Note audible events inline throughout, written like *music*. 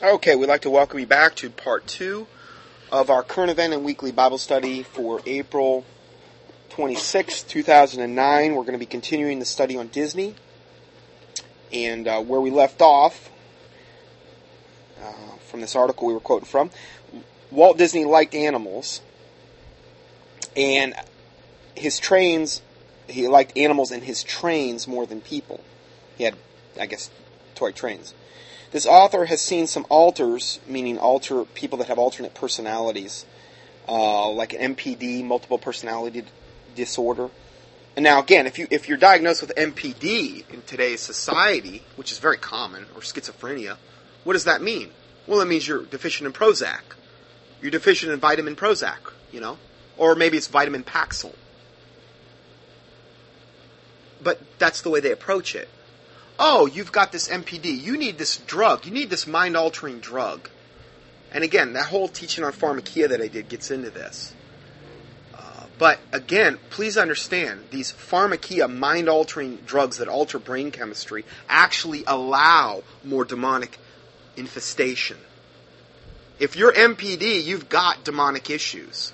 Okay, we'd like to welcome you back to part two of our current event and weekly Bible study for April 26, 2009. We're going to be continuing the study on Disney. And uh, where we left off, uh, from this article we were quoting from, Walt Disney liked animals. And his trains, he liked animals in his trains more than people. He had, I guess, toy trains. This author has seen some alters, meaning alter people that have alternate personalities, uh, like an MPD, multiple personality disorder. And now, again, if you if you're diagnosed with MPD in today's society, which is very common, or schizophrenia, what does that mean? Well, it means you're deficient in Prozac. You're deficient in vitamin Prozac, you know, or maybe it's vitamin Paxil. But that's the way they approach it oh, you've got this MPD. You need this drug. You need this mind altering drug. And again, that whole teaching on pharmakeia that I did gets into this. Uh, but again, please understand these pharmakeia mind altering drugs that alter brain chemistry actually allow more demonic infestation. If you're MPD, you've got demonic issues.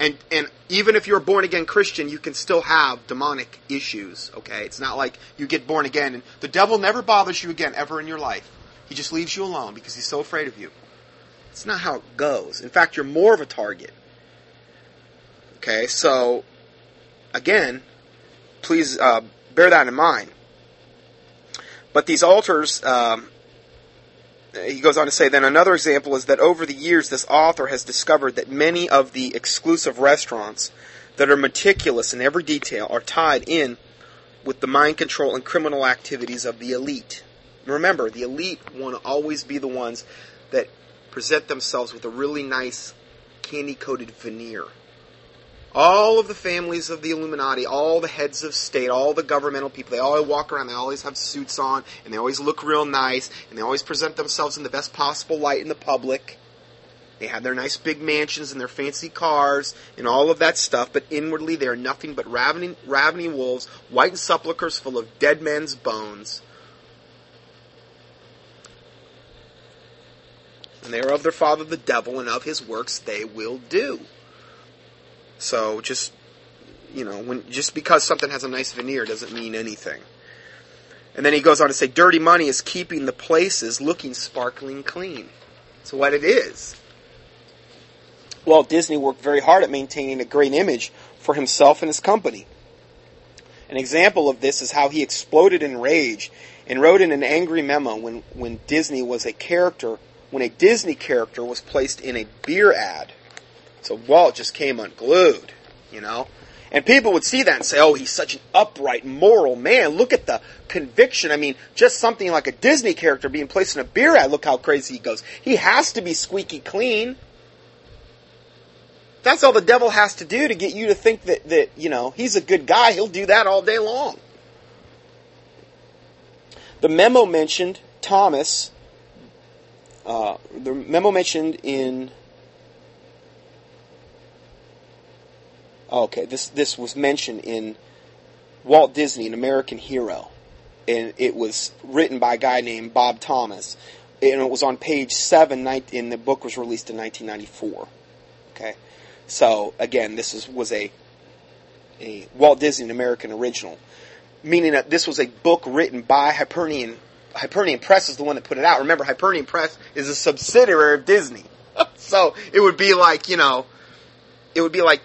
And and even if you're a born again Christian, you can still have demonic issues. Okay, it's not like you get born again and the devil never bothers you again ever in your life. He just leaves you alone because he's so afraid of you. It's not how it goes. In fact, you're more of a target. Okay, so again, please uh, bear that in mind. But these altars, um, he goes on to say, then another example is that over the years, this author has discovered that many of the exclusive restaurants that are meticulous in every detail are tied in with the mind control and criminal activities of the elite. remember, the elite want to always be the ones that present themselves with a really nice candy coated veneer all of the families of the Illuminati, all the heads of state, all the governmental people, they all walk around, they always have suits on, and they always look real nice, and they always present themselves in the best possible light in the public. They have their nice big mansions and their fancy cars and all of that stuff, but inwardly they are nothing but ravening, ravening wolves, white sepulchres full of dead men's bones. And they are of their father the devil, and of his works they will do. So just you know, when just because something has a nice veneer doesn't mean anything. And then he goes on to say, dirty money is keeping the places looking sparkling clean. That's what it is. Well, Disney worked very hard at maintaining a great image for himself and his company. An example of this is how he exploded in rage and wrote in an angry memo when, when Disney was a character, when a Disney character was placed in a beer ad. So Walt just came unglued, you know? And people would see that and say, oh, he's such an upright, moral man. Look at the conviction. I mean, just something like a Disney character being placed in a beer ad. Look how crazy he goes. He has to be squeaky clean. That's all the devil has to do to get you to think that, that you know, he's a good guy. He'll do that all day long. The memo mentioned Thomas, uh, the memo mentioned in Oh, okay, this this was mentioned in Walt Disney, an American Hero, and it was written by a guy named Bob Thomas, and it was on page seven. In the book was released in 1994. Okay, so again, this is, was a a Walt Disney, an American original, meaning that this was a book written by Hyperion. Hyperion Press is the one that put it out. Remember, Hyperion Press is a subsidiary of Disney, *laughs* so it would be like you know, it would be like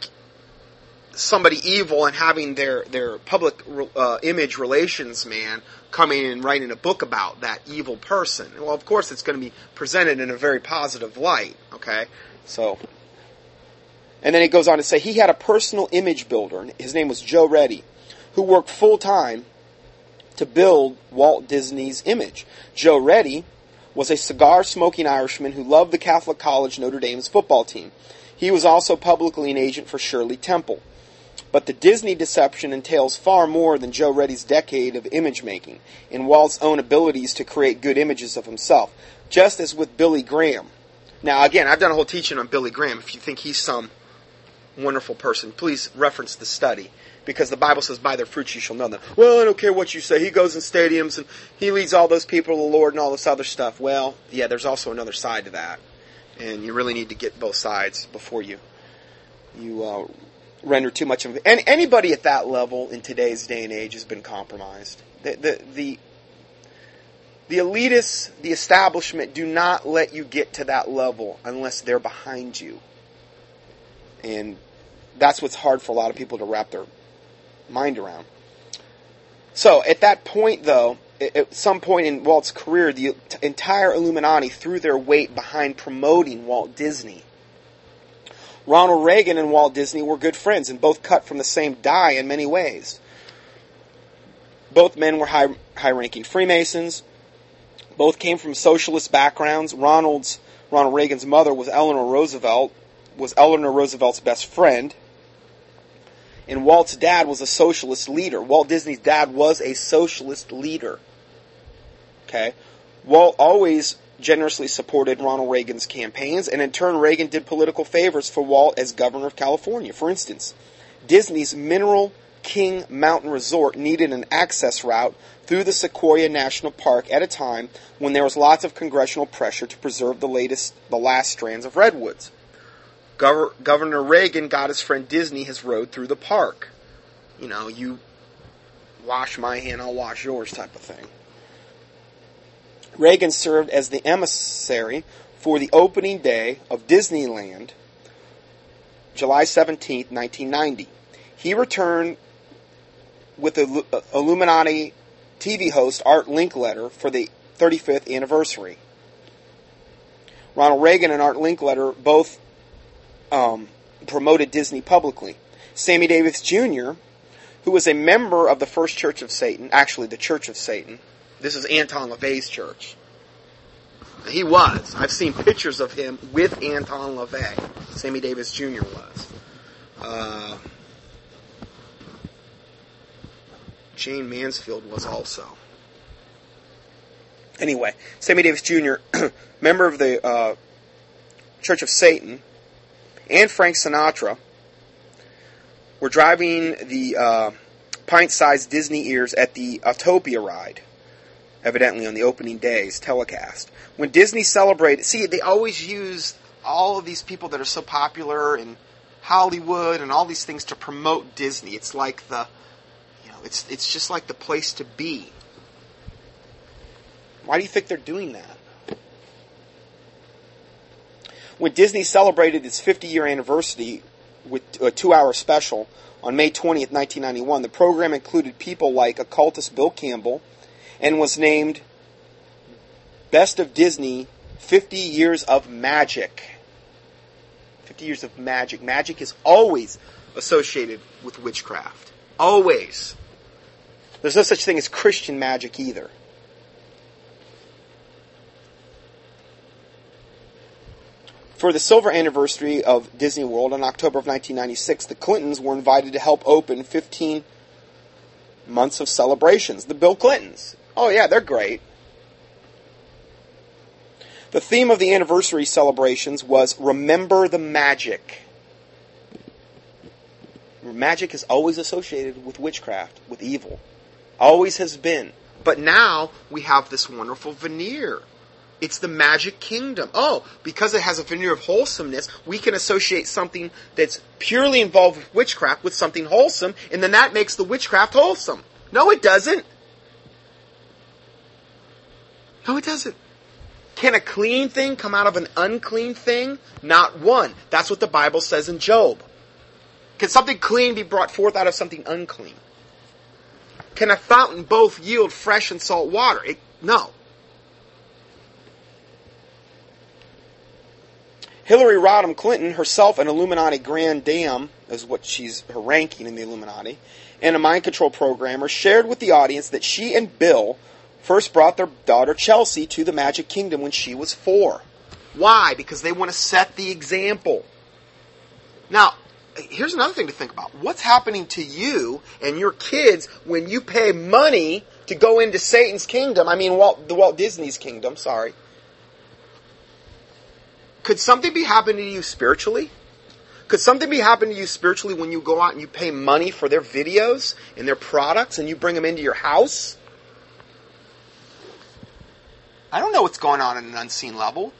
somebody evil and having their their public uh, image relations man coming and writing a book about that evil person. Well, of course, it's going to be presented in a very positive light. Okay, so. And then he goes on to say he had a personal image builder. His name was Joe Reddy, who worked full time to build Walt Disney's image. Joe Reddy was a cigar smoking Irishman who loved the Catholic College Notre Dame's football team. He was also publicly an agent for Shirley Temple. But the Disney deception entails far more than Joe Reddy's decade of image making and Walt's own abilities to create good images of himself, just as with Billy Graham. Now, again, I've done a whole teaching on Billy Graham. If you think he's some wonderful person. Please reference the study because the Bible says, "By their fruits you shall know them." Well, I don't care what you say. He goes in stadiums and he leads all those people to the Lord and all this other stuff. Well, yeah, there's also another side to that, and you really need to get both sides before you you uh, render too much of. And anybody at that level in today's day and age has been compromised. The the the, the elitists, the establishment, do not let you get to that level unless they're behind you. And that's what's hard for a lot of people to wrap their mind around. So at that point, though, at some point in Walt's career, the entire Illuminati threw their weight behind promoting Walt Disney. Ronald Reagan and Walt Disney were good friends and both cut from the same die in many ways. Both men were high, high-ranking Freemasons. Both came from socialist backgrounds. Ronald's Ronald Reagan's mother was Eleanor Roosevelt, was Eleanor Roosevelt's best friend. And Walt's dad was a socialist leader. Walt Disney's dad was a socialist leader. Okay? Walt always generously supported Ronald Reagan's campaigns, and in turn, Reagan did political favors for Walt as governor of California. For instance, Disney's Mineral King Mountain Resort needed an access route through the Sequoia National Park at a time when there was lots of congressional pressure to preserve the latest, the last strands of redwoods. Gov- Governor Reagan got his friend Disney his road through the park. You know, you wash my hand, I'll wash yours type of thing. Reagan served as the emissary for the opening day of Disneyland, July 17, 1990. He returned with the uh, Illuminati TV host Art Linkletter for the 35th anniversary. Ronald Reagan and Art Linkletter both um, promoted Disney publicly. Sammy Davis Jr., who was a member of the First Church of Satan, actually the Church of Satan, this is Anton LaVey's church. He was. I've seen pictures of him with Anton LaVey. Sammy Davis Jr. was. Uh, Jayne Mansfield was also. Anyway, Sammy Davis Jr., *clears throat* member of the uh, Church of Satan, and Frank Sinatra were driving the uh, pint-sized Disney ears at the Autopia ride, evidently on the opening day's telecast. When Disney celebrated, see, they always use all of these people that are so popular in Hollywood and all these things to promote Disney. It's like the, you know, it's it's just like the place to be. Why do you think they're doing that? When Disney celebrated its 50 year anniversary with a two hour special on May 20th, 1991, the program included people like occultist Bill Campbell and was named Best of Disney 50 Years of Magic. 50 Years of Magic. Magic is always associated with witchcraft. Always. There's no such thing as Christian magic either. For the silver anniversary of Disney World in October of 1996, the Clintons were invited to help open 15 months of celebrations. The Bill Clintons. Oh, yeah, they're great. The theme of the anniversary celebrations was Remember the Magic. Magic is always associated with witchcraft, with evil. Always has been. But now we have this wonderful veneer it's the magic kingdom. Oh, because it has a veneer of wholesomeness, we can associate something that's purely involved with witchcraft with something wholesome, and then that makes the witchcraft wholesome. No, it doesn't. No, it doesn't. Can a clean thing come out of an unclean thing? Not one. That's what the Bible says in Job. Can something clean be brought forth out of something unclean? Can a fountain both yield fresh and salt water? It, no. Hillary Rodham Clinton, herself an Illuminati Grand Dame, is what she's her ranking in the Illuminati, and a mind control programmer, shared with the audience that she and Bill first brought their daughter Chelsea to the Magic Kingdom when she was four. Why? Because they want to set the example. Now, here's another thing to think about. What's happening to you and your kids when you pay money to go into Satan's kingdom? I mean, Walt, the Walt Disney's kingdom, sorry could something be happening to you spiritually? Could something be happening to you spiritually when you go out and you pay money for their videos and their products and you bring them into your house? I don't know what's going on in an unseen level.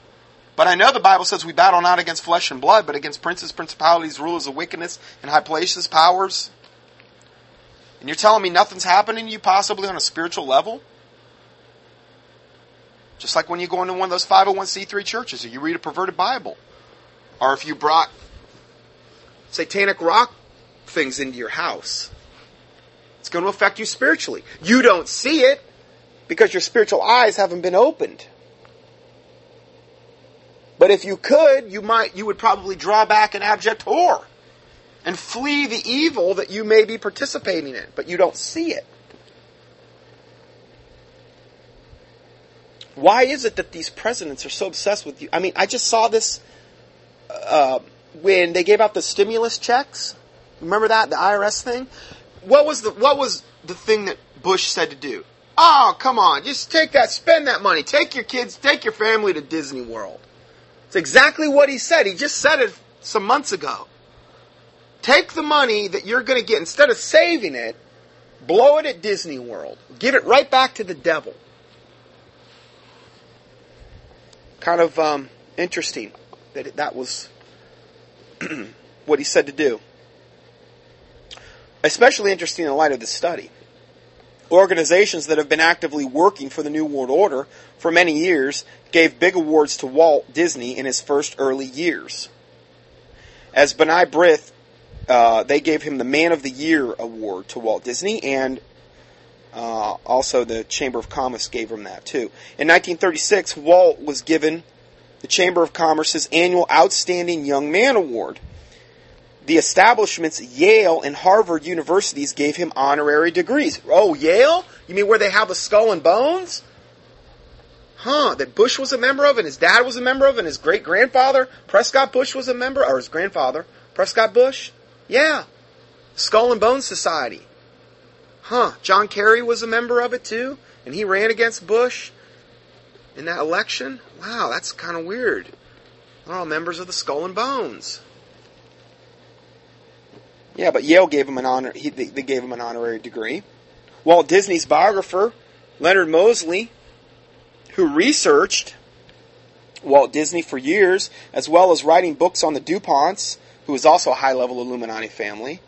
But I know the Bible says we battle not against flesh and blood, but against princes, principalities, rulers of wickedness, and high places, powers. And you're telling me nothing's happening to you possibly on a spiritual level? Just like when you go into one of those 501c3 churches or you read a perverted Bible. Or if you brought satanic rock things into your house. It's going to affect you spiritually. You don't see it because your spiritual eyes haven't been opened. But if you could, you might you would probably draw back an abject horror and flee the evil that you may be participating in, but you don't see it. Why is it that these presidents are so obsessed with you? I mean, I just saw this uh, when they gave out the stimulus checks. Remember that the IRS thing? What was the what was the thing that Bush said to do? Oh, come on, just take that, spend that money, take your kids, take your family to Disney World. It's exactly what he said. He just said it some months ago. Take the money that you're going to get, instead of saving it, blow it at Disney World. Give it right back to the devil. Kind of um, interesting that that was *clears throat* what he said to do. Especially interesting in light of the study. Organizations that have been actively working for the New World Order for many years gave big awards to Walt Disney in his first early years. As B'nai B'rith, uh, they gave him the Man of the Year award to Walt Disney, and uh, also the Chamber of Commerce gave him that too. In 1936, Walt was given the Chamber of Commerce's annual Outstanding Young Man Award the establishments Yale and Harvard universities gave him honorary degrees. Oh, Yale? You mean where they have the skull and bones? Huh, that Bush was a member of and his dad was a member of and his great grandfather, Prescott Bush, was a member, or his grandfather, Prescott Bush? Yeah. Skull and Bones Society. Huh, John Kerry was a member of it too, and he ran against Bush in that election? Wow, that's kind of weird. They're all members of the Skull and Bones. Yeah, but Yale gave him an honor. He, they, gave him an honorary degree. Walt Disney's biographer, Leonard Mosley, who researched Walt Disney for years, as well as writing books on the DuPonts, who was also a high-level Illuminati family,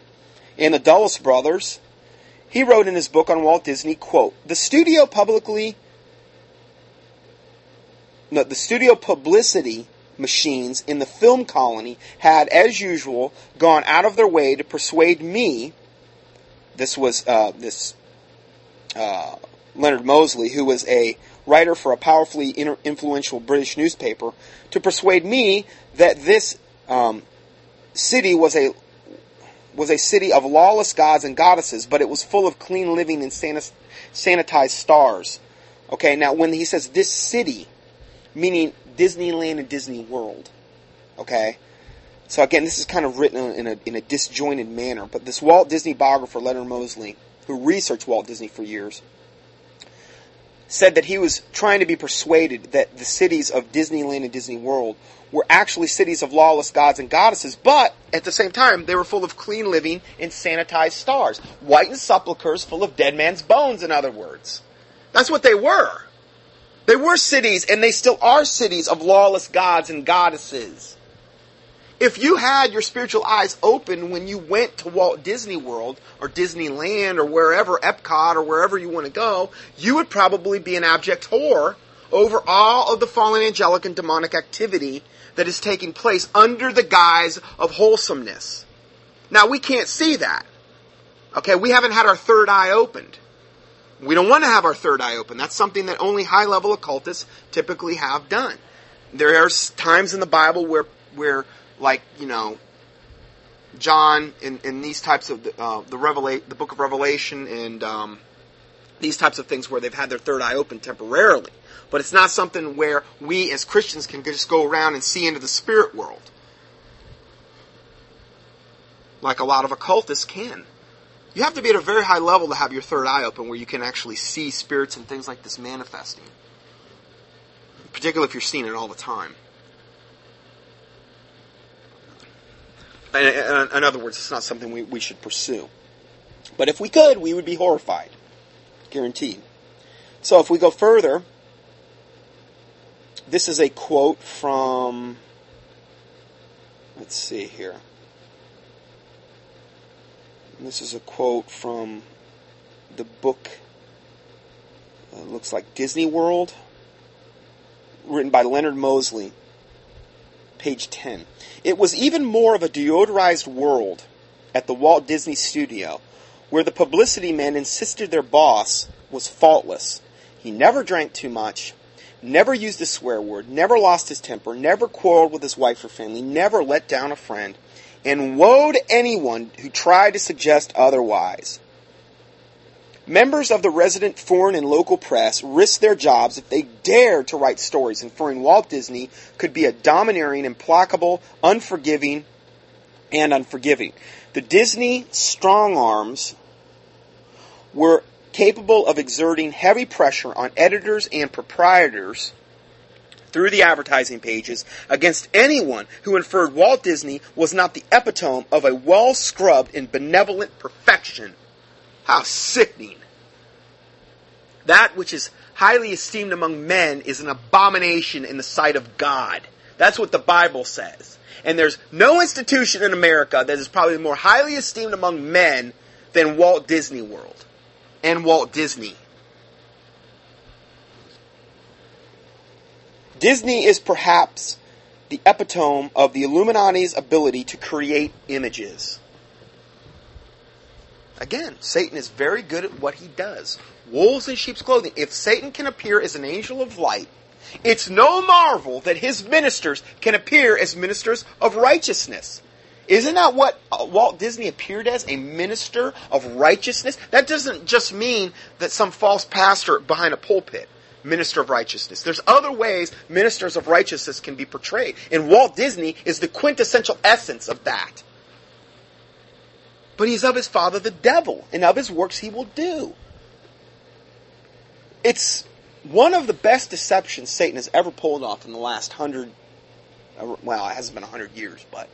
and the Dulles brothers. He wrote in his book on Walt Disney, quote, "The studio publicly no, the studio publicity machines in the film colony had, as usual, gone out of their way to persuade me. This was uh, this uh, Leonard Mosley, who was a writer for a powerfully influential British newspaper, to persuade me that this um, city was a was a city of lawless gods and goddesses, but it was full of clean living and sanitized stars. Okay, now when he says this city, meaning Disneyland and Disney World. Okay? So again, this is kind of written in a, in a disjointed manner, but this Walt Disney biographer, Leonard Mosley, who researched Walt Disney for years, said that he was trying to be persuaded that the cities of Disneyland and Disney World were actually cities of lawless gods and goddesses, but at the same time, they were full of clean living and sanitized stars. Whitened sepulchres full of dead man's bones, in other words. That's what they were. They were cities, and they still are cities of lawless gods and goddesses. If you had your spiritual eyes open when you went to Walt Disney World or Disneyland or wherever, Epcot or wherever you want to go, you would probably be an abject whore over all of the fallen angelic and demonic activity that is taking place under the guise of wholesomeness. Now we can't see that. Okay, we haven't had our third eye opened. We don't want to have our third eye open. That's something that only high level occultists typically have done. There are times in the Bible where, where like, you know, John in, in these types of uh, the revelate the book of Revelation and um, these types of things where they've had their third eye open temporarily. But it's not something where we as Christians can just go around and see into the spirit world. Like a lot of occultists can you have to be at a very high level to have your third eye open where you can actually see spirits and things like this manifesting. Particularly if you're seeing it all the time. in, other words, it's not something we, we should pursue. But if we could, we would be horrified. Guaranteed. So if we go further, this is a quote from, let's see here. This is a quote from the book, uh, looks like Disney World, written by Leonard Mosley, page 10. It was even more of a deodorized world at the Walt Disney Studio, where the publicity men insisted their boss was faultless. He never drank too much, never used a swear word, never lost his temper, never quarreled with his wife or family, never let down a friend, and woe to anyone who tried to suggest otherwise. Members of the resident foreign and local press risked their jobs if they dared to write stories inferring Walt Disney could be a domineering, implacable, unforgiving, and unforgiving. The Disney strong arms were capable of exerting heavy pressure on editors and proprietors through the advertising pages against anyone who inferred Walt Disney was not the epitome of a well scrubbed and benevolent perfection. How sickening! That which is highly esteemed among men is an abomination in the sight of God. That's what the Bible says. And there's no institution in America that is probably more highly esteemed among men than Walt Disney World and Walt Disney. Disney is perhaps the epitome of the Illuminati's ability to create images. Again, Satan is very good at what he does. Wolves in sheep's clothing. If Satan can appear as an angel of light, it's no marvel that his ministers can appear as ministers of righteousness. Isn't that what uh, Walt Disney appeared as? A minister of righteousness? That doesn't just mean that some false pastor behind a pulpit minister of righteousness. There's other ways ministers of righteousness can be portrayed. And Walt Disney is the quintessential essence of that. But he's of his father the devil, and of his works he will do. It's one of the best deceptions Satan has ever pulled off in the last hundred, well, it hasn't been a hundred years, but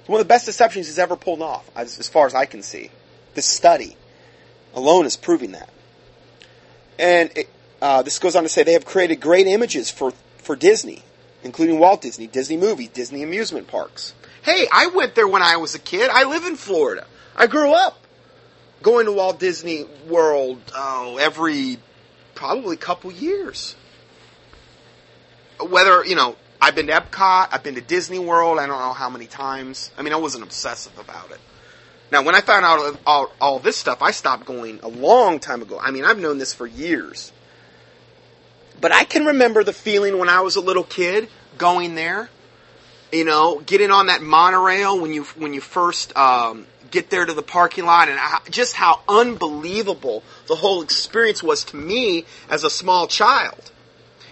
it's one of the best deceptions he's ever pulled off, as, as far as I can see. This study alone is proving that. And it, uh, this goes on to say they have created great images for, for Disney, including Walt Disney, Disney movies, Disney amusement parks. Hey, I went there when I was a kid. I live in Florida. I grew up going to Walt Disney World oh, every probably couple years. Whether, you know, I've been to Epcot, I've been to Disney World, I don't know how many times. I mean, I wasn't obsessive about it. Now, when I found out all, all this stuff, I stopped going a long time ago. I mean, I've known this for years. But I can remember the feeling when I was a little kid going there. You know, getting on that monorail when you when you first um, get there to the parking lot, and just how unbelievable the whole experience was to me as a small child.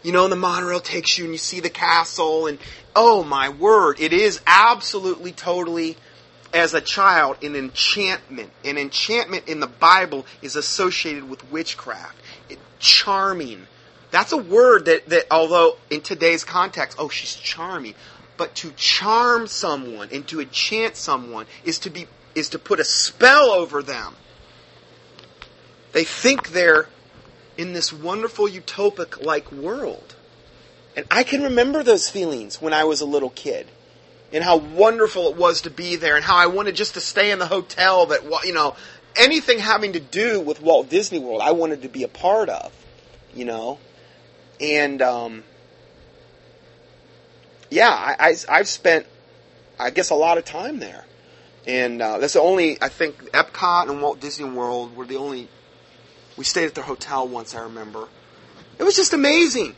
You know, and the monorail takes you and you see the castle, and oh my word, it is absolutely totally as a child an enchantment. An enchantment in the Bible is associated with witchcraft. It, charming, that's a word that, that although in today's context, oh, she's charming. But to charm someone and to enchant someone is to be is to put a spell over them. They think they're in this wonderful utopic like world. And I can remember those feelings when I was a little kid. And how wonderful it was to be there and how I wanted just to stay in the hotel that you know anything having to do with Walt Disney World I wanted to be a part of, you know and um, yeah, I, I have spent I guess a lot of time there, and uh, that's the only I think Epcot and Walt Disney World were the only we stayed at their hotel once. I remember it was just amazing,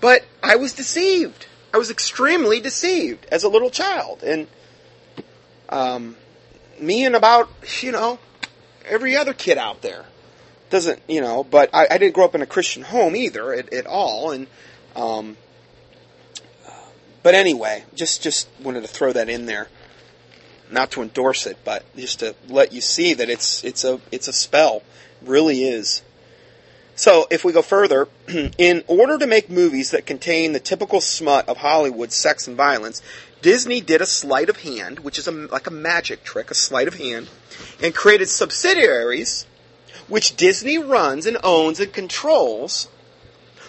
but I was deceived. I was extremely deceived as a little child, and um, me and about you know every other kid out there doesn't you know but I, I, didn't grow up in a christian home either at, at all and um, but anyway just just wanted to throw that in there. Not to endorse it but just to let you see that it's it's a it's a spell. It really is. So, if we go further, *clears throat* in order to make movies that contain the typical smut of Hollywood sex and violence, Disney did a sleight of hand, which is a, like a magic trick, a sleight of hand, and created subsidiaries which Disney runs and owns and controls,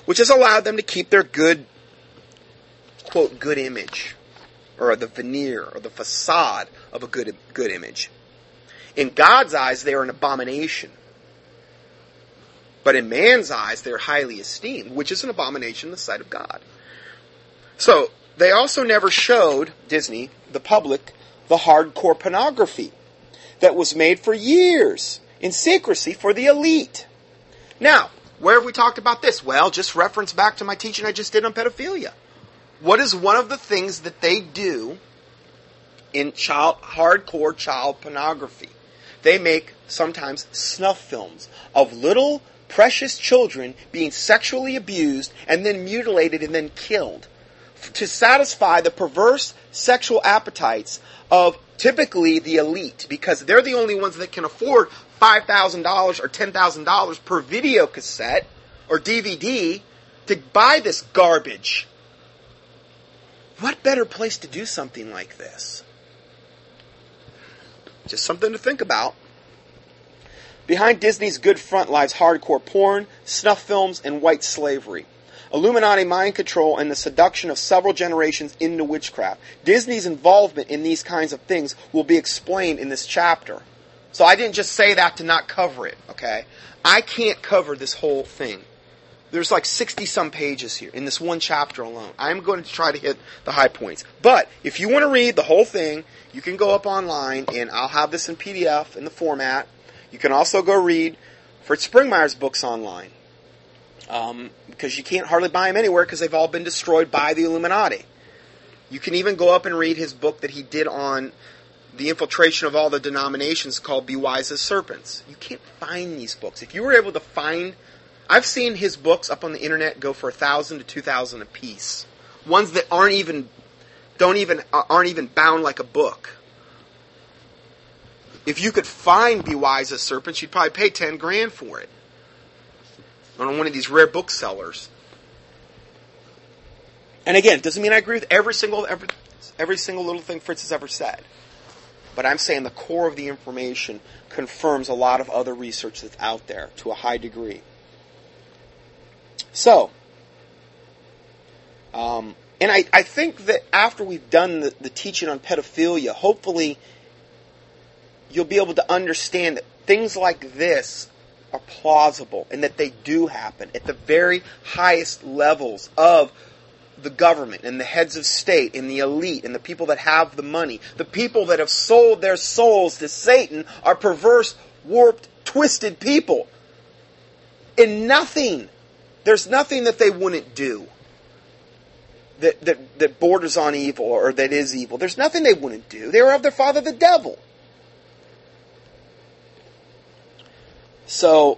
which has allowed them to keep their good, quote, good image, or the veneer, or the facade of a good, good image. In God's eyes, they are an abomination. But in man's eyes, they're highly esteemed, which is an abomination in the sight of God. So, they also never showed, Disney, the public, the hardcore pornography that was made for years in secrecy for the elite. Now, where have we talked about this? Well, just reference back to my teaching I just did on pedophilia. What is one of the things that they do in child, hardcore child pornography? They make sometimes snuff films of little precious children being sexually abused and then mutilated and then killed to satisfy the perverse sexual appetites of typically the elite because they're the only ones that can afford $5,000 or $10,000 per video cassette or DVD to buy this garbage. What better place to do something like this? Just something to think about. Behind Disney's good front lies hardcore porn, snuff films, and white slavery. Illuminati mind control and the seduction of several generations into witchcraft. Disney's involvement in these kinds of things will be explained in this chapter. So I didn't just say that to not cover it, okay? I can't cover this whole thing. There's like 60 some pages here in this one chapter alone. I'm going to try to hit the high points. But if you want to read the whole thing, you can go up online and I'll have this in PDF in the format. You can also go read Fritz Springmeier's books online. Um, because you can't hardly buy them anywhere because they've all been destroyed by the Illuminati. You can even go up and read his book that he did on the infiltration of all the denominations called Be Wise as Serpents. You can't find these books. If you were able to find, I've seen his books up on the internet go for a thousand to two thousand a piece. Ones that aren't even, don't even, uh, aren't even bound like a book. If you could find Be Wise as Serpents, you'd probably pay ten grand for it on one of these rare booksellers. And again, doesn't mean I agree with every single every, every single little thing Fritz has ever said. But I'm saying the core of the information confirms a lot of other research that's out there to a high degree. So, um, and I, I think that after we've done the, the teaching on pedophilia, hopefully you'll be able to understand that things like this are plausible and that they do happen at the very highest levels of the government and the heads of state and the elite and the people that have the money. The people that have sold their souls to Satan are perverse, warped, twisted people. And nothing, there's nothing that they wouldn't do that, that, that borders on evil or that is evil. There's nothing they wouldn't do. They are of their father the devil. So,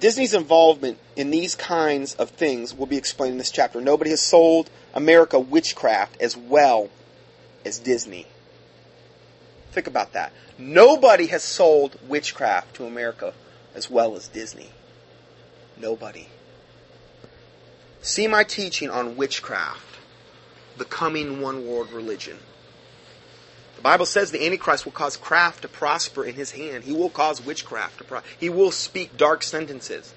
Disney's involvement in these kinds of things will be explained in this chapter. Nobody has sold America witchcraft as well as Disney. Think about that. Nobody has sold witchcraft to America as well as Disney. Nobody. See my teaching on witchcraft, the coming one world religion. The Bible says the Antichrist will cause craft to prosper in his hand. He will cause witchcraft to prosper. He will speak dark sentences.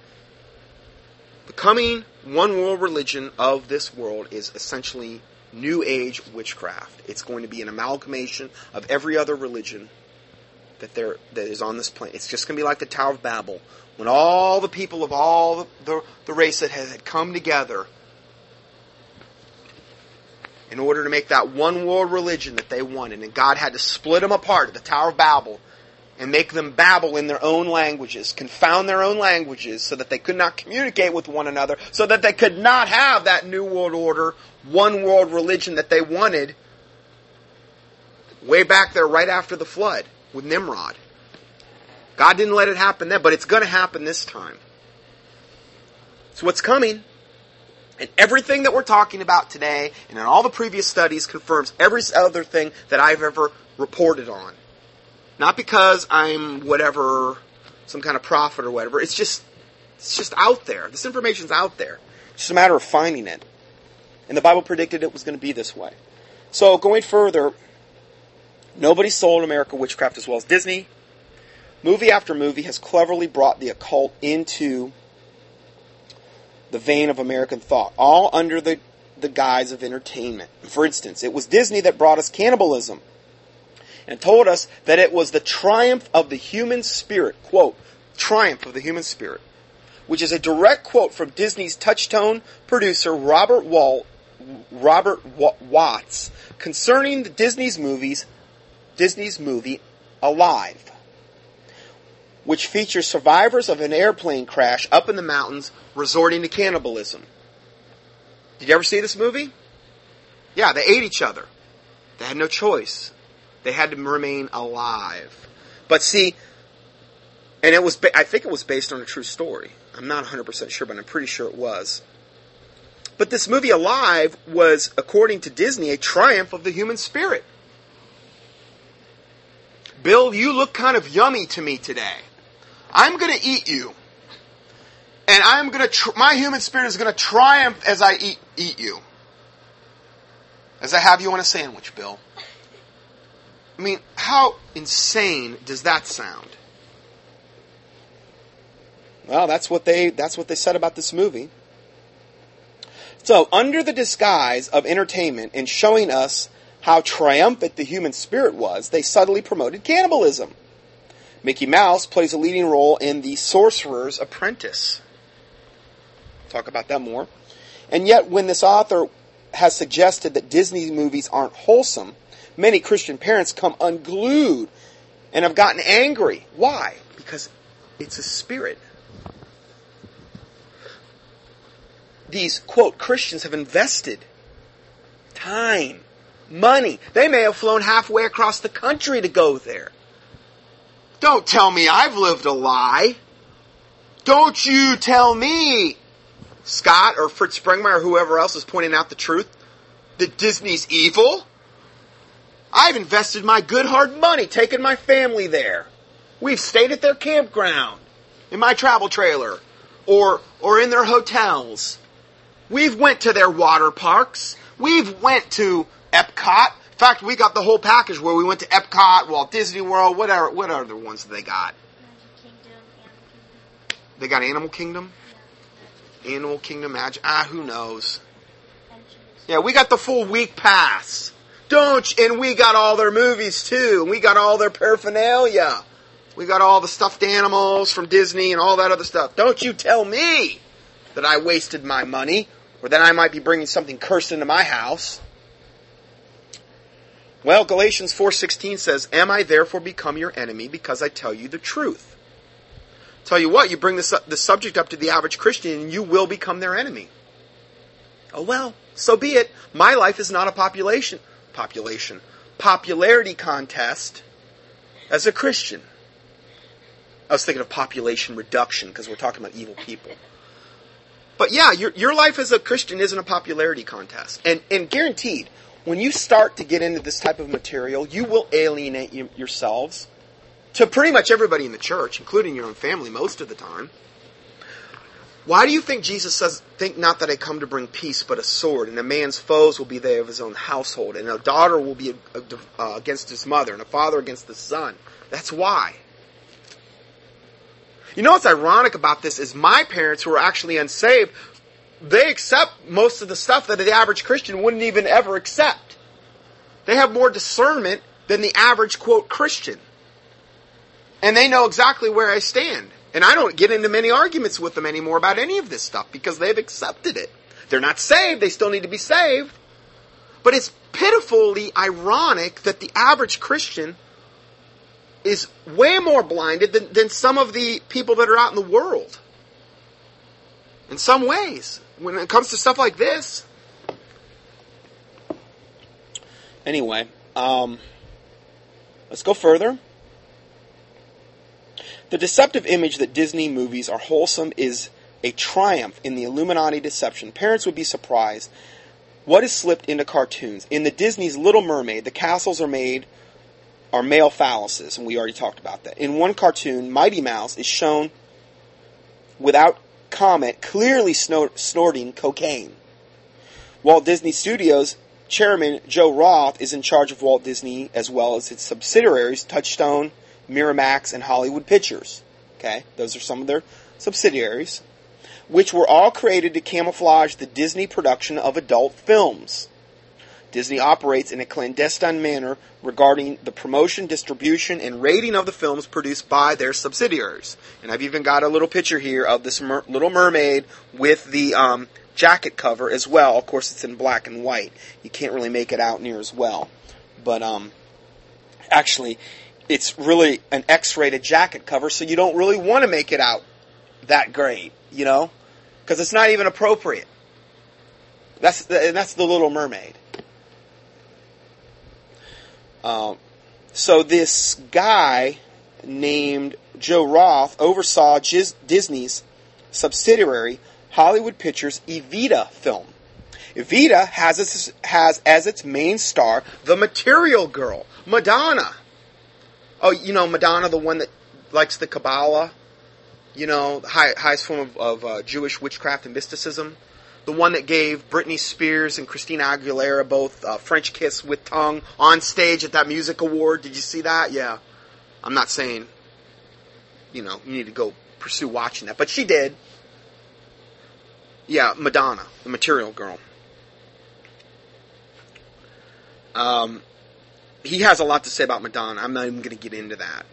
The coming one world religion of this world is essentially New Age witchcraft. It's going to be an amalgamation of every other religion that there that is on this planet. It's just going to be like the Tower of Babel, when all the people of all the, the, the race that had come together in order to make that one world religion that they wanted. And God had to split them apart at the Tower of Babel and make them babble in their own languages, confound their own languages so that they could not communicate with one another, so that they could not have that new world order, one world religion that they wanted way back there right after the flood with Nimrod. God didn't let it happen then, but it's going to happen this time. So what's coming and everything that we're talking about today and in all the previous studies confirms every other thing that I've ever reported on. Not because I'm whatever some kind of prophet or whatever. It's just it's just out there. This information's out there. It's just a matter of finding it. And the Bible predicted it was going to be this way. So going further, nobody sold America witchcraft as well as Disney. Movie after movie has cleverly brought the occult into the vein of American thought, all under the, the guise of entertainment. For instance, it was Disney that brought us cannibalism and told us that it was the triumph of the human spirit, quote, triumph of the human spirit, which is a direct quote from Disney's touchstone producer Robert Walt, Robert Watts concerning the Disney's movies, Disney's movie Alive, which features survivors of an airplane crash up in the mountains resorting to cannibalism. Did you ever see this movie? Yeah, they ate each other. They had no choice. They had to remain alive. But see, and it was, ba- I think it was based on a true story. I'm not 100% sure, but I'm pretty sure it was. But this movie Alive was, according to Disney, a triumph of the human spirit. Bill, you look kind of yummy to me today. I'm going to eat you. And I'm going to, tr- my human spirit is going to triumph as I eat, eat you. As I have you on a sandwich, Bill. I mean, how insane does that sound? Well, that's what they that's what they said about this movie. So, under the disguise of entertainment and showing us how triumphant the human spirit was, they subtly promoted cannibalism. Mickey Mouse plays a leading role in The Sorcerer's Apprentice. Talk about that more. And yet, when this author has suggested that Disney movies aren't wholesome, many Christian parents come unglued and have gotten angry. Why? Because it's a spirit. These, quote, Christians have invested time, money. They may have flown halfway across the country to go there. Don't tell me I've lived a lie. Don't you tell me, Scott or Fritz Springmeier or whoever else is pointing out the truth, that Disney's evil. I've invested my good hard money taking my family there. We've stayed at their campground, in my travel trailer, or, or in their hotels. We've went to their water parks. We've went to Epcot. Fact, we got the whole package where we went to Epcot, Walt Disney World, whatever, what are the ones that they got? They got Animal Kingdom? Animal Kingdom Magic. Ah, who knows? Yeah, we got the full week pass. Don't you? And we got all their movies too. We got all their paraphernalia. We got all the stuffed animals from Disney and all that other stuff. Don't you tell me that I wasted my money or that I might be bringing something cursed into my house. Well, Galatians 4:16 says, "Am I therefore become your enemy because I tell you the truth?" Tell you what, you bring this, the subject up to the average Christian and you will become their enemy. Oh well, so be it. My life is not a population population popularity contest as a Christian. I was thinking of population reduction because we're talking about evil people. But yeah, your, your life as a Christian isn't a popularity contest. And, and guaranteed, when you start to get into this type of material, you will alienate you, yourselves to pretty much everybody in the church, including your own family most of the time. Why do you think Jesus says, Think not that I come to bring peace, but a sword, and a man's foes will be they of his own household, and a daughter will be against his mother, and a father against the son? That's why. You know what's ironic about this is my parents who are actually unsaved, they accept most of the stuff that the average Christian wouldn't even ever accept. They have more discernment than the average quote Christian. And they know exactly where I stand. And I don't get into many arguments with them anymore about any of this stuff because they've accepted it. They're not saved, they still need to be saved. But it's pitifully ironic that the average Christian is way more blinded than, than some of the people that are out in the world. In some ways, when it comes to stuff like this. Anyway, um, let's go further. The deceptive image that Disney movies are wholesome is a triumph in the Illuminati deception. Parents would be surprised. What is slipped into cartoons? In the Disney's Little Mermaid, the castles are made are male phalluses, and we already talked about that. In one cartoon, Mighty Mouse is shown without comment clearly snor- snorting cocaine. Walt Disney Studios chairman Joe Roth is in charge of Walt Disney as well as its subsidiaries Touchstone, Miramax, and Hollywood Pictures. Okay, those are some of their subsidiaries, which were all created to camouflage the Disney production of adult films. Disney operates in a clandestine manner regarding the promotion, distribution, and rating of the films produced by their subsidiaries. And I've even got a little picture here of this mer- Little Mermaid with the um, jacket cover as well. Of course, it's in black and white. You can't really make it out near as well. But um, actually, it's really an X-rated jacket cover, so you don't really want to make it out that great, you know, because it's not even appropriate. That's the, and that's the Little Mermaid. Um, so this guy named Joe Roth oversaw Gis- Disney's subsidiary Hollywood Pictures Evita film. Evita has has as its main star the Material Girl, Madonna. Oh, you know Madonna, the one that likes the Kabbalah, you know, high, highest form of, of uh, Jewish witchcraft and mysticism the one that gave Britney Spears and Christina Aguilera both uh, French Kiss with Tongue on stage at that music award. Did you see that? Yeah. I'm not saying, you know, you need to go pursue watching that, but she did. Yeah, Madonna, the Material Girl. Um, he has a lot to say about Madonna. I'm not even going to get into that.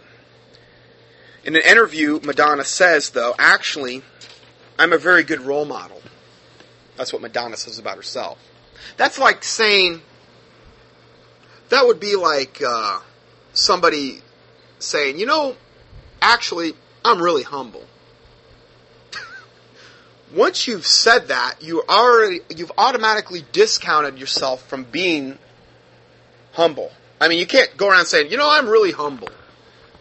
In an interview, Madonna says, though, actually, I'm a very good role model. That's what Madonna says about herself. That's like saying, that would be like uh, somebody saying, you know, actually, I'm really humble. *laughs* Once you've said that, you already you've automatically discounted yourself from being humble. I mean, you can't go around saying, you know, I'm really humble.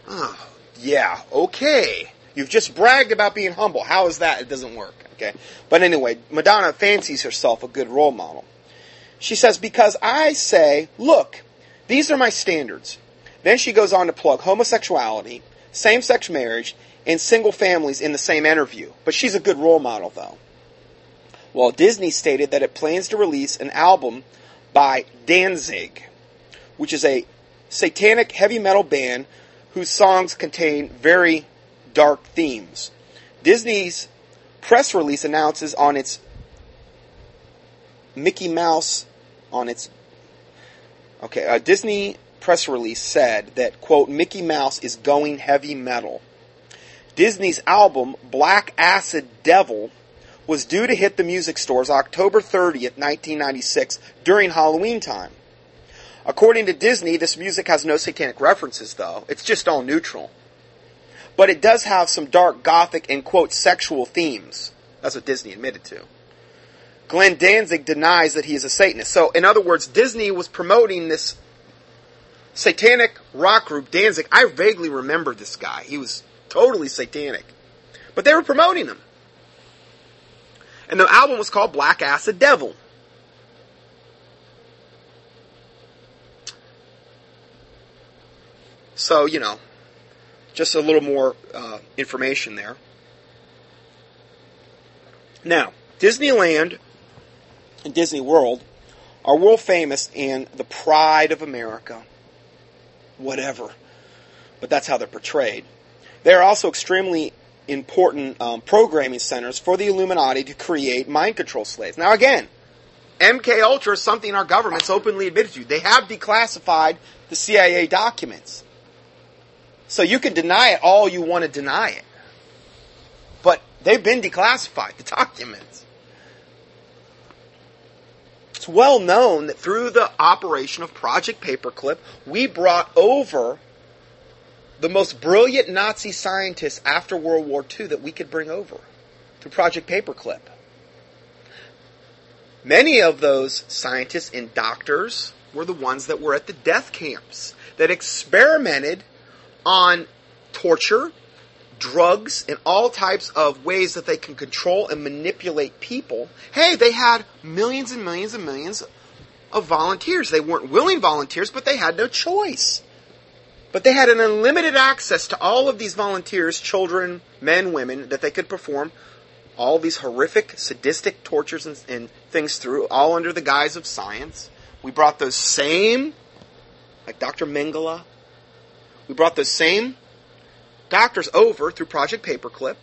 Oh, yeah, okay. You've just bragged about being humble. How is that? It doesn't work. Okay. But anyway, Madonna fancies herself a good role model. She says, because I say, look, these are my standards. Then she goes on to plug homosexuality, same-sex marriage, and single families in the same interview. But she's a good role model, though. Well, Disney stated that it plans to release an album by Danzig, which is a satanic heavy metal band whose songs contain very dark themes. Disney's press release announces on its Mickey Mouse on its okay a Disney press release said that quote Mickey Mouse is going heavy metal. Disney's album Black Acid Devil was due to hit the music stores October 30th, 1996 during Halloween time. According to Disney, this music has no satanic references though. It's just all neutral. But it does have some dark gothic and quote sexual themes. That's what Disney admitted to. Glenn Danzig denies that he is a Satanist. So, in other words, Disney was promoting this satanic rock group, Danzig. I vaguely remember this guy. He was totally satanic. But they were promoting him. And the album was called Black Acid Devil. So, you know, just a little more uh, information there. Now, Disneyland and Disney World are world famous and the pride of America. Whatever. But that's how they're portrayed. They are also extremely important um, programming centers for the Illuminati to create mind control slaves. Now again, MK Ultra is something our government's openly admitted to. They have declassified the CIA documents. So you can deny it all you want to deny it. But they've been declassified, the documents. It's well known that through the operation of Project Paperclip, we brought over the most brilliant Nazi scientists after World War II that we could bring over through Project Paperclip. Many of those scientists and doctors were the ones that were at the death camps that experimented on torture, drugs, and all types of ways that they can control and manipulate people. Hey, they had millions and millions and millions of volunteers. They weren't willing volunteers, but they had no choice. But they had an unlimited access to all of these volunteers, children, men, women, that they could perform all these horrific, sadistic tortures and, and things through, all under the guise of science. We brought those same, like Dr. Mengele, we brought those same doctors over through Project Paperclip.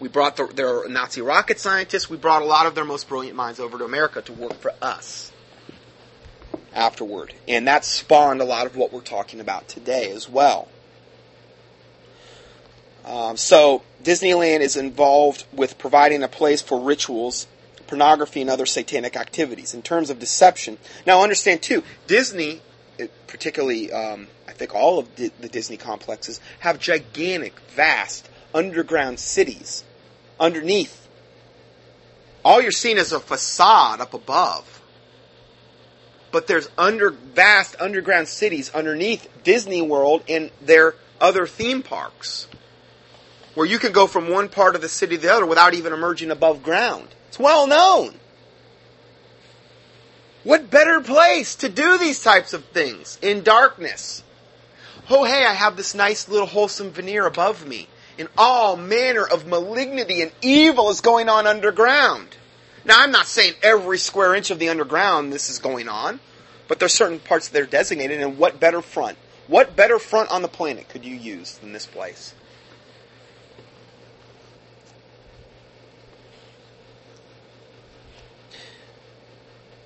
We brought the, their Nazi rocket scientists. We brought a lot of their most brilliant minds over to America to work for us afterward. And that spawned a lot of what we're talking about today as well. Um, so, Disneyland is involved with providing a place for rituals, pornography, and other satanic activities in terms of deception. Now, understand too, Disney, particularly, um, I think all of the Disney complexes, have gigantic, vast underground cities underneath. All you're seeing is a facade up above. But there's under vast underground cities underneath Disney World and their other theme parks. Where you can go from one part of the city to the other without even emerging above ground. It's well known. What better place to do these types of things in darkness? Oh, hey, I have this nice little wholesome veneer above me and all manner of malignity and evil is going on underground. Now, I'm not saying every square inch of the underground this is going on, but there's certain parts that are designated, and what better front? What better front on the planet could you use than this place?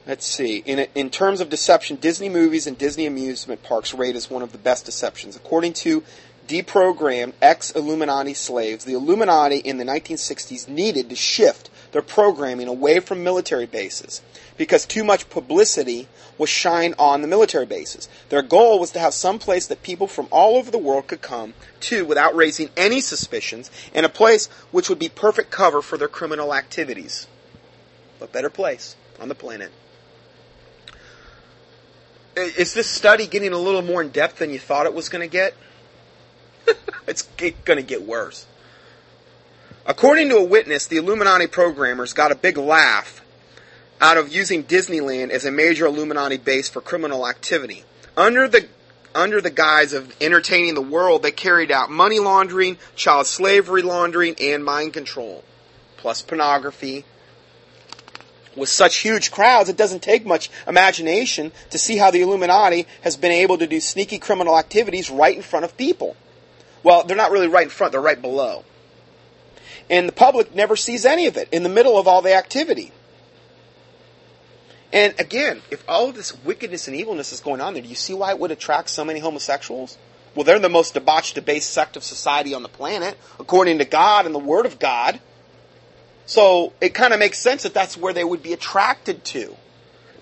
Let's see. In, in terms of deception, Disney movies and Disney amusement parks rate as one of the best deceptions. According to deprogrammed ex Illuminati slaves, the Illuminati in the 1960s needed to shift their programming away from military bases because too much publicity was shined on the military bases. Their goal was to have some place that people from all over the world could come to without raising any suspicions and a place which would be perfect cover for their criminal activities. A better place on the planet. Is this study getting a little more in depth than you thought it was going to get? *laughs* it's going to get worse. According to a witness, the Illuminati programmers got a big laugh out of using Disneyland as a major Illuminati base for criminal activity. Under the under the guise of entertaining the world, they carried out money laundering, child slavery laundering, and mind control, plus pornography. With such huge crowds, it doesn't take much imagination to see how the Illuminati has been able to do sneaky criminal activities right in front of people. Well, they're not really right in front, they're right below. And the public never sees any of it in the middle of all the activity. And again, if all of this wickedness and evilness is going on there, do you see why it would attract so many homosexuals? Well, they're the most debauched, debased sect of society on the planet, according to God and the Word of God. So it kind of makes sense that that's where they would be attracted to.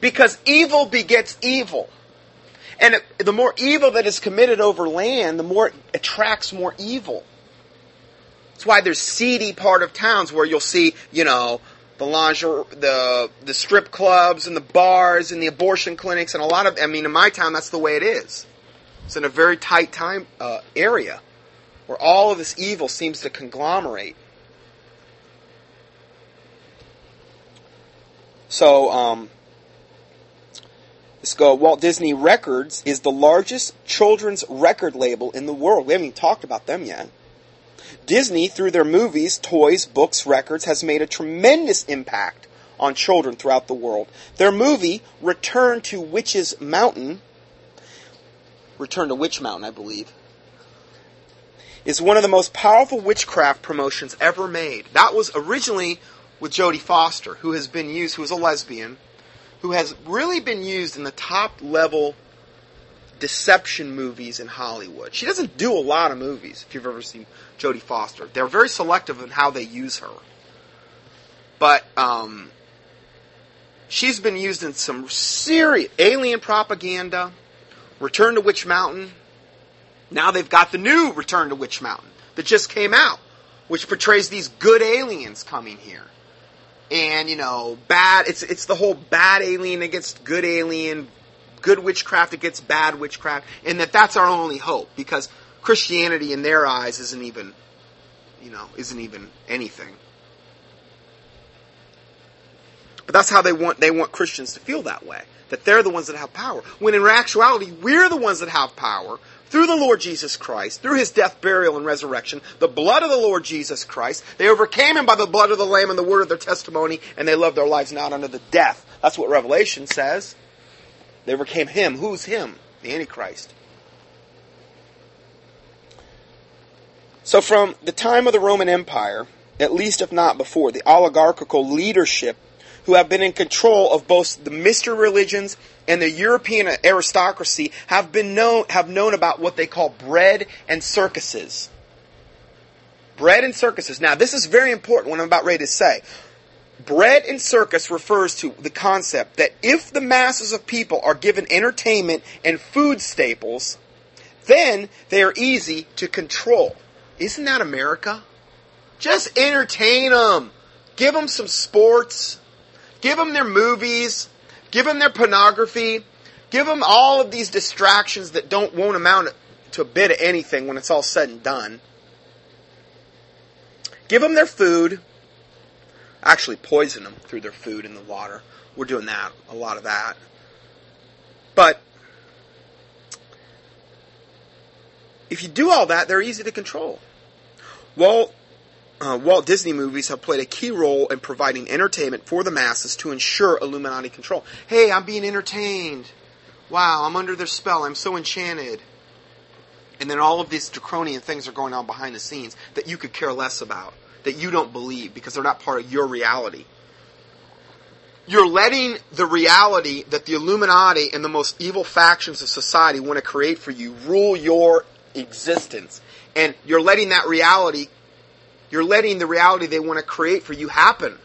Because evil begets evil. And it, the more evil that is committed over land, the more it attracts more evil. That's why there's seedy part of towns where you'll see, you know, the lingerie, the the strip clubs and the bars and the abortion clinics and a lot of. I mean, in my town, that's the way it is. It's in a very tight time uh, area where all of this evil seems to conglomerate. So, um, Let's go. Walt Disney Records is the largest children's record label in the world. We haven't even talked about them yet. Disney, through their movies, toys, books, records, has made a tremendous impact on children throughout the world. Their movie, Return to Witch's Mountain, Return to Witch Mountain, I believe, is one of the most powerful witchcraft promotions ever made. That was originally with Jodie Foster, who has been used, who is a lesbian, who has really been used in the top level deception movies in Hollywood. She doesn't do a lot of movies, if you've ever seen Jodie Foster. They're very selective in how they use her. But um, she's been used in some serious alien propaganda, Return to Witch Mountain. Now they've got the new Return to Witch Mountain that just came out, which portrays these good aliens coming here and you know bad it's it's the whole bad alien against good alien good witchcraft against bad witchcraft and that that's our only hope because christianity in their eyes isn't even you know isn't even anything But that's how they want they want Christians to feel that way. That they're the ones that have power. When in actuality, we're the ones that have power through the Lord Jesus Christ, through his death, burial, and resurrection, the blood of the Lord Jesus Christ. They overcame him by the blood of the Lamb and the word of their testimony, and they loved their lives not unto the death. That's what Revelation says. They overcame him. Who's him? The Antichrist. So from the time of the Roman Empire, at least if not before, the oligarchical leadership who have been in control of both the mystery religions and the European aristocracy have been known have known about what they call bread and circuses. Bread and circuses. Now, this is very important what I'm about ready to say. Bread and circus refers to the concept that if the masses of people are given entertainment and food staples, then they are easy to control. Isn't that America? Just entertain them. Give them some sports. Give them their movies. Give them their pornography. Give them all of these distractions that don't won't amount to a bit of anything when it's all said and done. Give them their food. Actually, poison them through their food and the water. We're doing that, a lot of that. But if you do all that, they're easy to control. Walt, uh, Walt Disney movies have played a key role in providing entertainment for the masses to ensure Illuminati control. Hey, I'm being entertained. Wow, I'm under their spell. I'm so enchanted. And then all of these draconian things are going on behind the scenes that you could care less about, that you don't believe because they're not part of your reality. You're letting the reality that the Illuminati and the most evil factions of society want to create for you rule your existence. And you're letting that reality, you're letting the reality they want to create for you happen.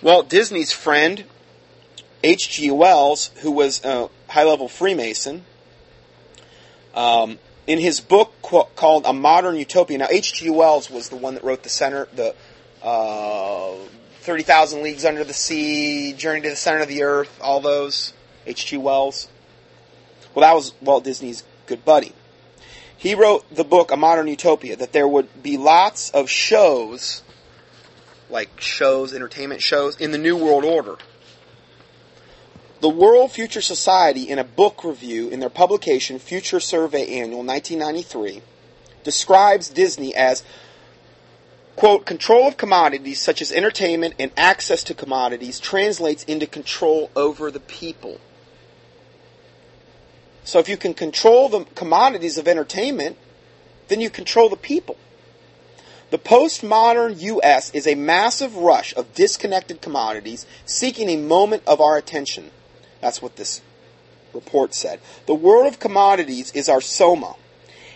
Walt Disney's friend, H.G. Wells, who was a high level Freemason, um, in his book called A Modern Utopia. Now, H.G. Wells was the one that wrote the center, the uh, 30,000 Leagues Under the Sea, Journey to the Center of the Earth, all those. H.G. Wells. Well, that was Walt Disney's good buddy. He wrote the book A Modern Utopia that there would be lots of shows, like shows, entertainment shows, in the New World Order. The World Future Society, in a book review in their publication Future Survey Annual 1993, describes Disney as, quote, control of commodities such as entertainment and access to commodities translates into control over the people. So if you can control the commodities of entertainment, then you control the people. The postmodern U.S. is a massive rush of disconnected commodities seeking a moment of our attention. That's what this report said. The world of commodities is our soma,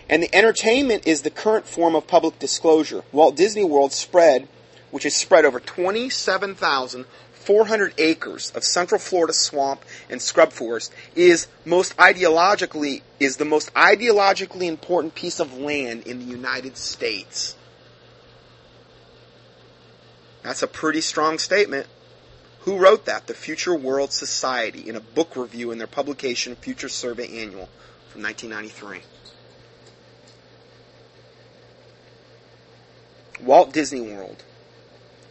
and the entertainment is the current form of public disclosure. Walt Disney World spread, which is spread over 27,000 400 acres of central Florida swamp and scrub forest is most ideologically is the most ideologically important piece of land in the United States. That's a pretty strong statement. Who wrote that? The Future World Society in a book review in their publication Future Survey Annual from 1993. Walt Disney World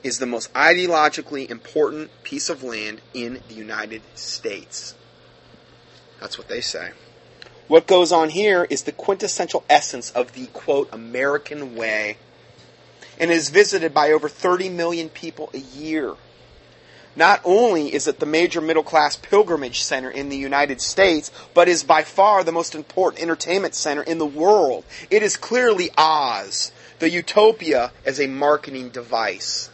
is the most ideologically important piece of land in the United States. That's what they say. What goes on here is the quintessential essence of the quote American way and is visited by over 30 million people a year. Not only is it the major middle class pilgrimage center in the United States, but is by far the most important entertainment center in the world. It is clearly Oz, the utopia as a marketing device.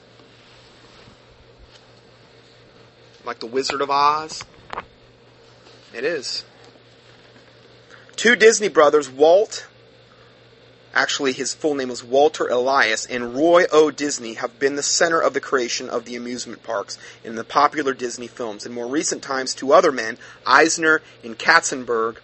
Like the Wizard of Oz? It is. Two Disney brothers, Walt, actually his full name was Walter Elias, and Roy O. Disney have been the center of the creation of the amusement parks in the popular Disney films. In more recent times, two other men, Eisner and Katzenberg,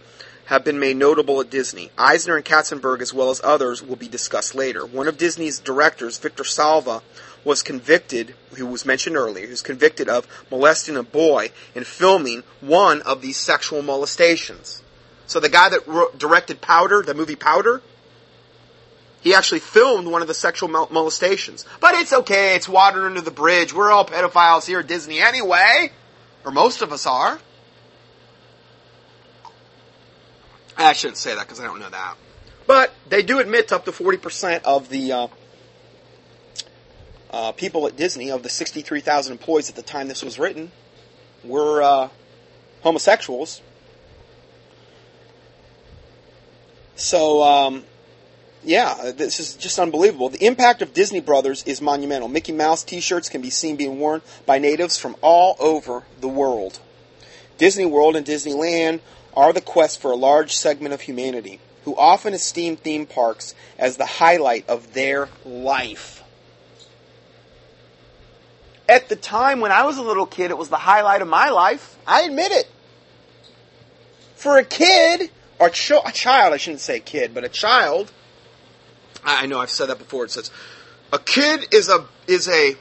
have been made notable at Disney. Eisner and Katzenberg, as well as others, will be discussed later. One of Disney's directors, Victor Salva, was convicted, who was mentioned earlier, who's convicted of molesting a boy and filming one of these sexual molestations. So the guy that directed Powder, the movie Powder, He actually filmed one of the sexual molestations. But it's okay, it's water under the bridge. We're all pedophiles here at Disney anyway. Or most of us are. I shouldn't say that because I don't know that. But they do admit up to 40% of the uh, uh, people at Disney, of the 63,000 employees at the time this was written, were uh, homosexuals. So, um, yeah, this is just unbelievable. The impact of Disney Brothers is monumental. Mickey Mouse t-shirts can be seen being worn by natives from all over the world. Disney World and Disneyland are the quest for a large segment of humanity who often esteem theme parks as the highlight of their life. At the time when I was a little kid, it was the highlight of my life. I admit it. For a kid, or ch- a child, I shouldn't say kid, but a child, I know I've said that before. It says a kid is a is a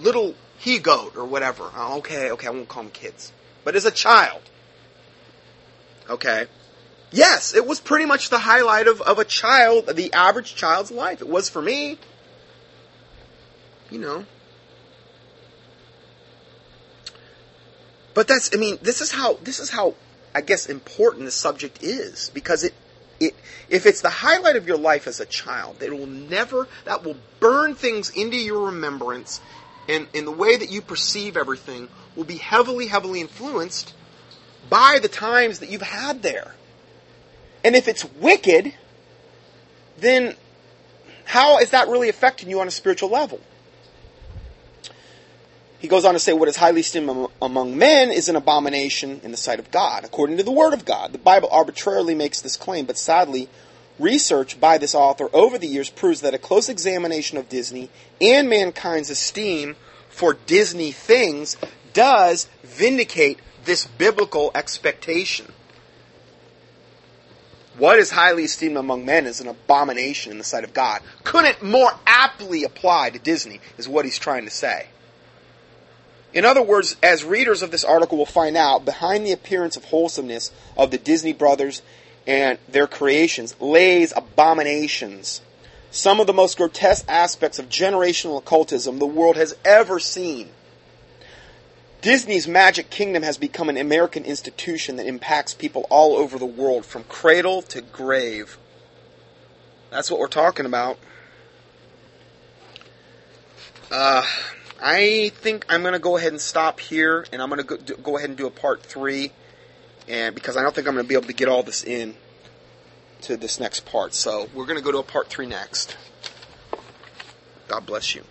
little he goat or whatever. Oh, okay, okay, I won't call them kids, but as a child, okay. Yes, it was pretty much the highlight of, of a child, the average child's life. It was for me. You know. But that's, I mean, this is how, this is how, I guess, important the subject is. Because it, it, if it's the highlight of your life as a child, it will never, that will burn things into your remembrance, and, and the way that you perceive everything will be heavily, heavily influenced by the times that you've had there. And if it's wicked, then how is that really affecting you on a spiritual level? He goes on to say, What is highly esteemed among men is an abomination in the sight of God, according to the Word of God. The Bible arbitrarily makes this claim, but sadly, research by this author over the years proves that a close examination of Disney and mankind's esteem for Disney things does vindicate this biblical expectation. What is highly esteemed among men is an abomination in the sight of God. Couldn't more aptly apply to Disney, is what he's trying to say. In other words, as readers of this article will find out, behind the appearance of wholesomeness of the Disney brothers and their creations lays abominations. Some of the most grotesque aspects of generational occultism the world has ever seen. Disney's Magic Kingdom has become an American institution that impacts people all over the world from cradle to grave. That's what we're talking about. Uh, I think I'm going to go ahead and stop here, and I'm going to go, ahead and do a part three, and because I don't think I'm going to be able to get all this in to this next part. So we're going to go to a part three next. God bless you.